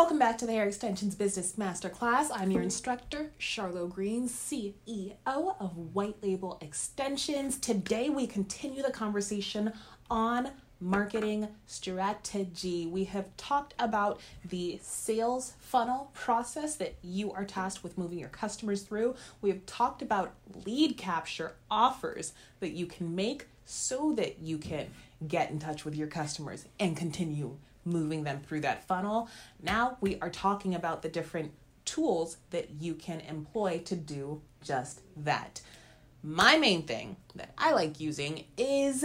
Welcome back to the Hair Extensions Business Masterclass. I'm your instructor, Charlo Greene, CEO of White Label Extensions. Today we continue the conversation on marketing strategy. We have talked about the sales funnel process that you are tasked with moving your customers through. We have talked about lead capture offers that you can make so that you can get in touch with your customers and continue moving them through that funnel. Now we are talking about the different tools that you can employ to do just that. My main thing that I like using is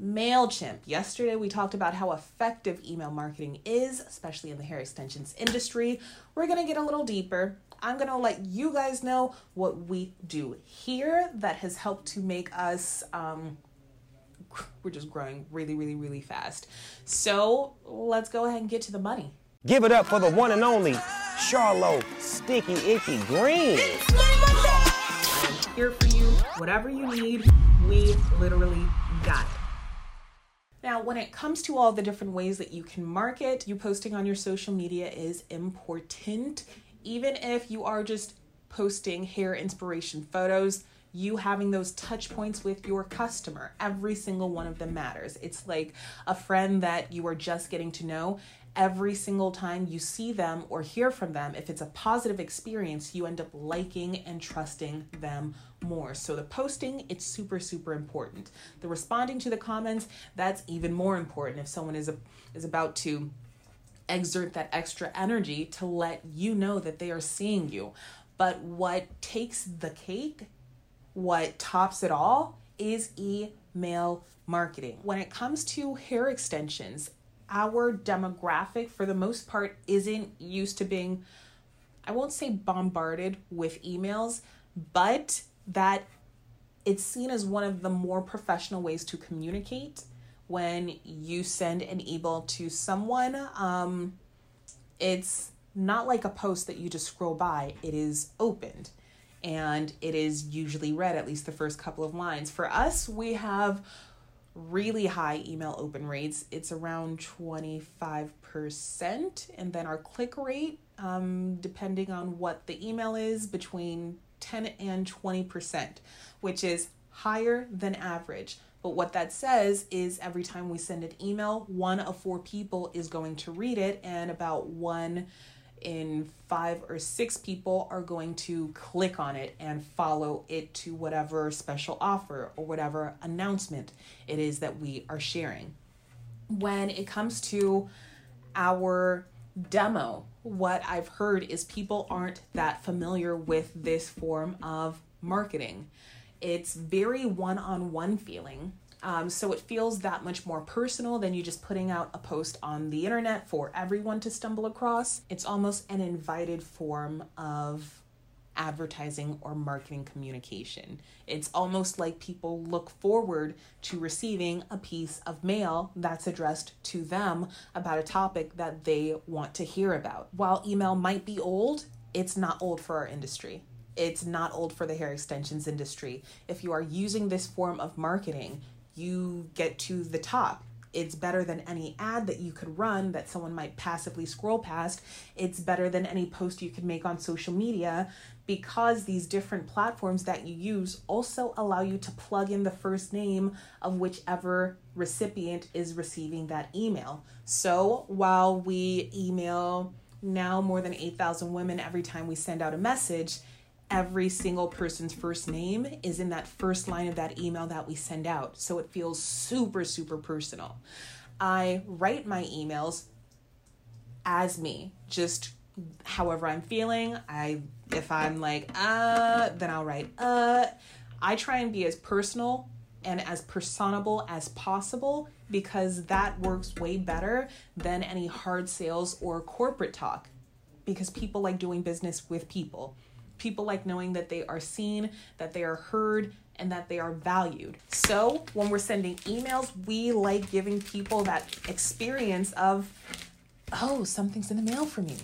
MailChimp. Yesterday, we talked about how effective email marketing is, especially in the hair extensions industry. We're to get a little deeper. I'm to let you guys know what we do here that has helped to make us. Um, we're just growing really, really, really fast. So let's go ahead and get to the money. Give it up for the one and only Charlo Sticky Icky Greene. I'm here for you. Whatever you need, we literally got it. Now, when it comes to all the different ways that you can market, you posting on your social media is important. Even if you are just posting hair inspiration photos, you having those touch points with your customer. Every single one of them matters. It's like a friend that you are just getting to know. Every single time you see them or hear from them, if it's a positive experience, you end up liking and trusting them more. So the posting, it's super, super important. The responding to the comments, that's even more important if someone is a, is about to exert that extra energy to let you know that they are seeing you. But what takes the cake what tops it all is email marketing. When it comes to hair extensions, our demographic, for the most part, isn't used to being, I won't say bombarded with emails, but that it's seen as one of the more professional ways to communicate when you send an email to someone. Um, it's not like a post that you just scroll by, it is opened and it is usually read at least the first couple of lines. For us, we have really high email open rates. It's around 25%. And then our click rate, um, depending on what the email is, between 10 and 20%, which is higher than average. But what that says is every time we send an email, one of four people is going to read it, and about one in five or six people are going to click on it and follow it to whatever special offer or whatever announcement it is that we are sharing. When it comes to our demo, what I've heard is people aren't that familiar with this form of marketing. It's very one on one feeling. Um, so it feels that much more personal than you just putting out a post on the internet for everyone to stumble across. It's almost an invited form of advertising or marketing communication. It's almost like people look forward to receiving a piece of mail that's addressed to them about a topic that they want to hear about. While email might be old, it's not old for our industry. It's not old for the hair extensions industry. If you are using this form of marketing, you get to the top. It's better than any ad that you could run that someone might passively scroll past. It's better than any post you could make on social media because these different platforms that you use also allow you to plug in the first name of whichever recipient is receiving that email. So while we email now more than 8,000 women every time we send out a message, every single person's first name is in that first line of that email that we send out. So it feels super, super personal. I write my emails as me, just however I'm feeling. I if I'm like uh, then I'll write uh. I try and be as personal and as personable as possible because that works way better than any hard sales or corporate talk because people like doing business with people people like knowing that they are seen, that they are heard, and that they are valued. So when we're sending emails, we like giving people that experience of, oh, something's in the mail for me.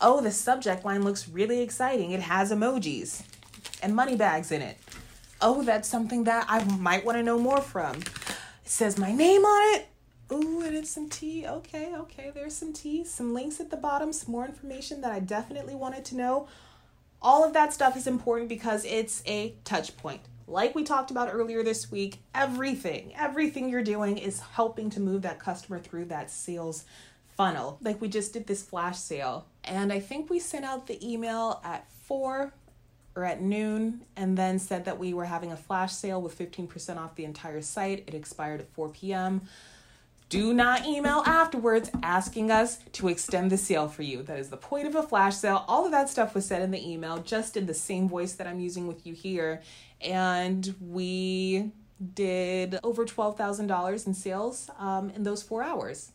Oh, the subject line looks really exciting. It has emojis and money bags in it. Oh, that's something that I might want to know more from. It says my name on it. Ooh, and it's some tea. Okay, okay, there's some tea. Some links at the bottom, some more information that I definitely wanted to know. All of that stuff is important because it's a touch point. Like we talked about earlier this week, everything, everything you're doing is helping to move that customer through that sales funnel. Like we just did this flash sale, and I think we sent out the email at 4 or at noon and then said that we were having a flash sale with 15% off the entire site. It expired at 4 p.m. Do not email afterwards asking us to extend the sale for you. That is the point of a flash sale. All of that stuff was said in the email, just in the same voice that I'm using with you here. And we did over $12,000 in sales um, in those four hours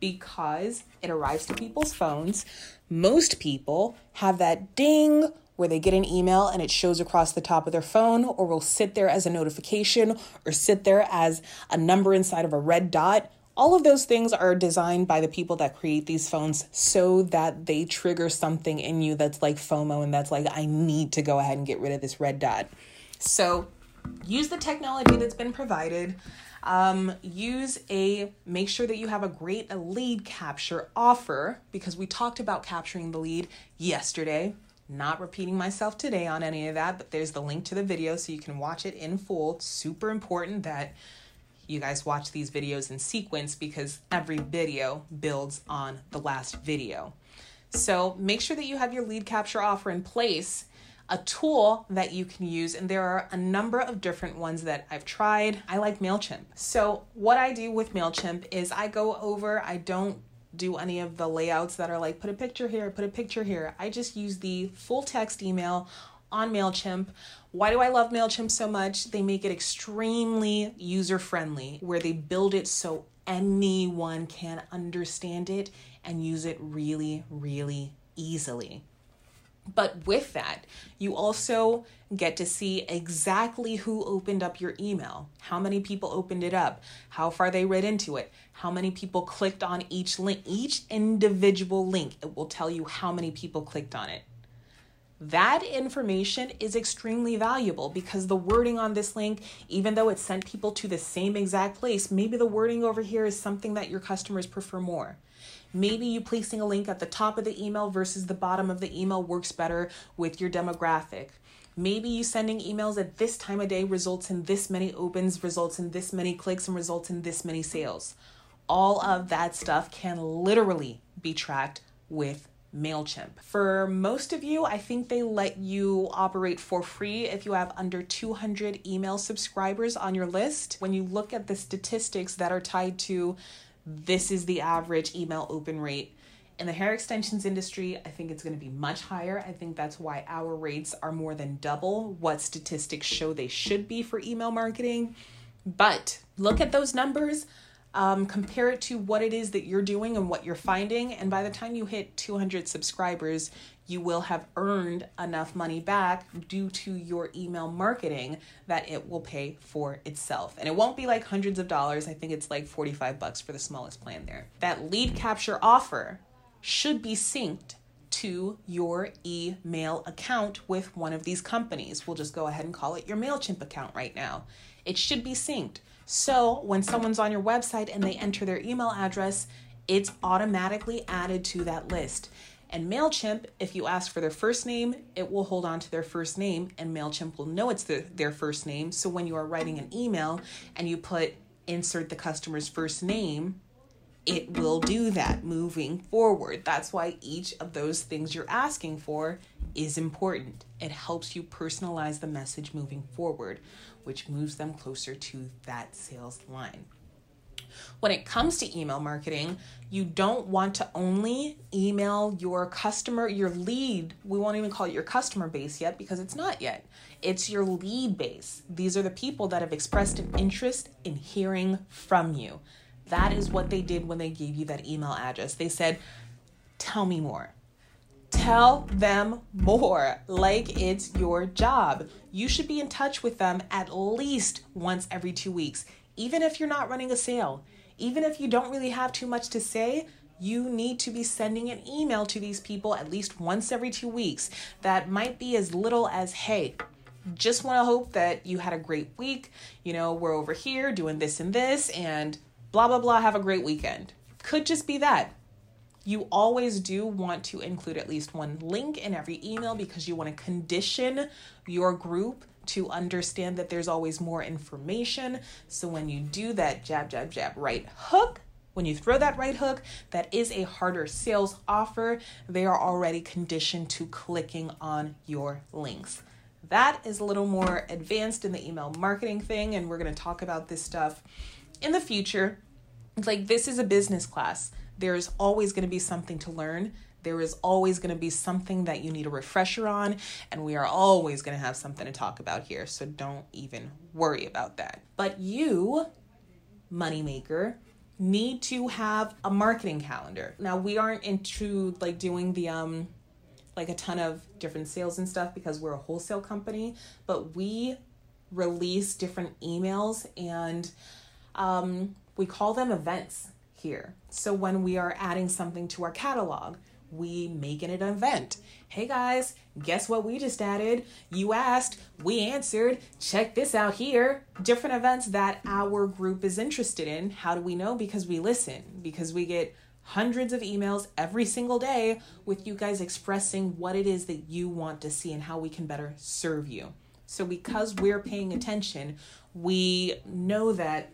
because it arrives to people's phones. Most people have that ding where they get an email and it shows across the top of their phone, or will sit there as a notification, or sit there as a number inside of a red dot. All of those things are designed by the people that create these phones so that they trigger something in you that's like FOMO and that's like, I need to go ahead and get rid of this red dot. So use the technology that's been provided. Um, use a make sure that you have a great a lead capture offer because we talked about capturing the lead yesterday. Not repeating myself today on any of that, but there's the link to the video so you can watch it in full. Super important that you guys watch these videos in sequence because every video builds on the last video. So make sure that you have your lead capture offer in place a tool that you can use, and there are a number of different ones that I've tried. I like MailChimp. So, what I do with MailChimp is I go over, I don't do any of the layouts that are like put a picture here, put a picture here. I just use the full text email on MailChimp. Why do I love MailChimp so much? They make it extremely user friendly, where they build it so anyone can understand it and use it really, really easily. But with that, you also get to see exactly who opened up your email, how many people opened it up, how far they read into it, how many people clicked on each link, each individual link. It will tell you how many people clicked on it. That information is extremely valuable because the wording on this link, even though it sent people to the same exact place, maybe the wording over here is something that your customers prefer more. Maybe you placing a link at the top of the email versus the bottom of the email works better with your demographic. Maybe you sending emails at this time of day results in this many opens, results in this many clicks, and results in this many sales. All of that stuff can literally be tracked with MailChimp. For most of you, I think they let you operate for free if you have under 200 email subscribers on your list. When you look at the statistics that are tied to this is the average email open rate. In the hair extensions industry, I think it's going to be much higher. I think that's why our rates are more than double what statistics show they should be for email marketing. But look at those numbers, um, compare it to what it is that you're doing and what you're finding. And by the time you hit 200 subscribers, you will have earned enough money back due to your email marketing that it will pay for itself. And it won't be like hundreds of dollars. I think it's like 45 bucks for the smallest plan there. That lead capture offer should be synced to your email account with one of these companies. We'll just go ahead and call it your MailChimp account right now. It should be synced. So when someone's on your website and they enter their email address, it's automatically added to that list. And MailChimp, if you ask for their first name, it will hold on to their first name, and MailChimp will know it's the, their first name. So when you are writing an email and you put insert the customer's first name, it will do that moving forward. That's why each of those things you're asking for is important. It helps you personalize the message moving forward, which moves them closer to that sales line. When it comes to email marketing, you don't want to only email your customer, your lead. We won't even call it your customer base yet because it's not yet. It's your lead base. These are the people that have expressed an interest in hearing from you. That is what they did when they gave you that email address. They said, Tell me more. Tell them more like it's your job. You should be in touch with them at least once every two weeks even if you're not running a sale, even if you don't really have too much to say, you need to be sending an email to these people at least once every two weeks. That might be as little as, hey, just want to hope that you had a great week. You know, we're over here doing this and this, and blah, blah, blah, have a great weekend. Could just be that. You always do want to include at least one link in every email because you want to condition your group to understand that there's always more information. So when you do that jab, jab, jab, right hook, when you throw that right hook, that is a harder sales offer. They are already conditioned to clicking on your links. That is a little more advanced in the email marketing thing, and we're to talk about this stuff in the future. Like, this is a business class. There's always going to be something to learn. There is always going to be something that you need a refresher on, and we are always going to have something to talk about here. So don't even worry about that. But you, moneymaker, need to have a marketing calendar. Now, we aren't into like doing the um like a ton of different sales and stuff because we're a wholesale company, but we release different emails and um, we call them events here. So when we are adding something to our catalog, we make it an event. Hey guys, guess what we just added? You asked, we answered. Check this out here. Different events that our group is interested in. How do we know? Because we listen, because we get hundreds of emails every single day with you guys expressing what it is that you want to see and how we can better serve you. So, because we're paying attention, we know that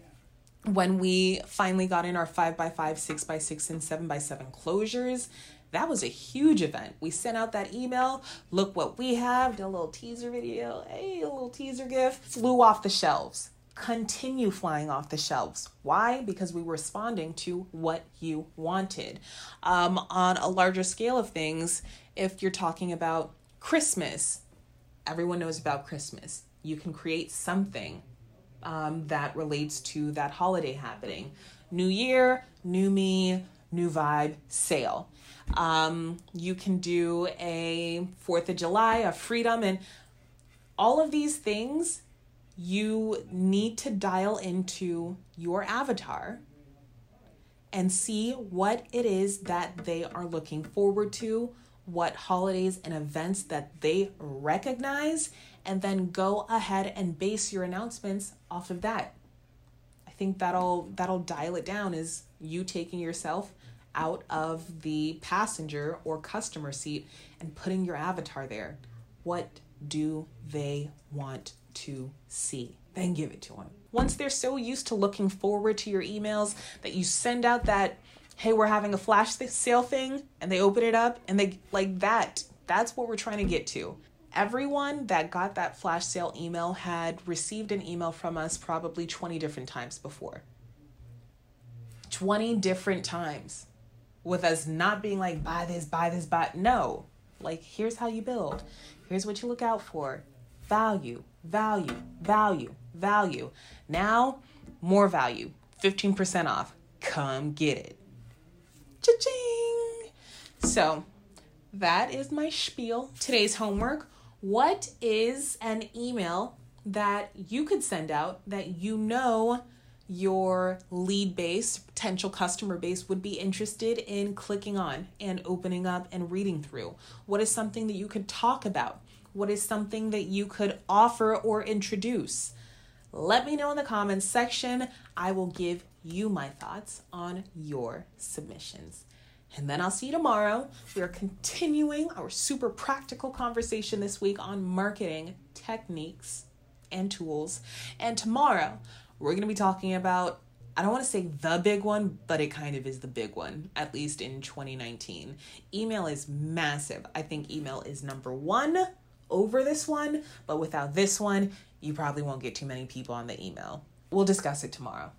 when we finally got in our 5 by 5 6 by 6 and 7 by 7 closures, that was a huge event. We sent out that email. Look what we have. Did a little teaser video. Hey, a little teaser gift. Flew off the shelves continue flying off the shelves. Why? Because we were responding to what you wanted. Um, on a larger scale of things, if you're talking about Christmas, everyone knows about Christmas. You can create something um, that relates to that holiday happening. New Year, new me, new vibe, sale. Um, you can do a Fourth of July, a freedom, and all of these things you need to dial into your avatar and see what it is that they are looking forward to, what holidays and events that they recognize, and then go ahead and base your announcements off of that. I think that'll that'll dial it down is you taking yourself out of the passenger or customer seat and putting your avatar there. What do they want to see. Then give it to them. Once they're so used to looking forward to your emails that you send out that, hey, we're having a flash sale thing, and they open it up and they like that. That's what we're trying to get to. Everyone that got that flash sale email had received an email from us probably 20 different times before. 20 different times with us not being like, buy this, buy this, buy. No, like, here's how you build. Here's what you look out for value, value, value, value. Now, more value, 15% off. Come get it. Cha-ching! So, that is my spiel. Today's homework. What is an email that you could send out that you know your lead base, potential customer base would be interested in clicking on and opening up and reading through? What is something that you could talk about? What is something that you could offer or introduce? Let me know in the comments section. I will give you my thoughts on your submissions. And then I'll see you tomorrow. We are continuing our super practical conversation this week on marketing techniques and tools. And tomorrow, we're going to be talking about I don't want to say the big one, but it kind of is the big one, at least in 2019. Email is massive. I think email is number one over this one, but without this one, you probably won't get too many people on the email. We'll discuss it tomorrow.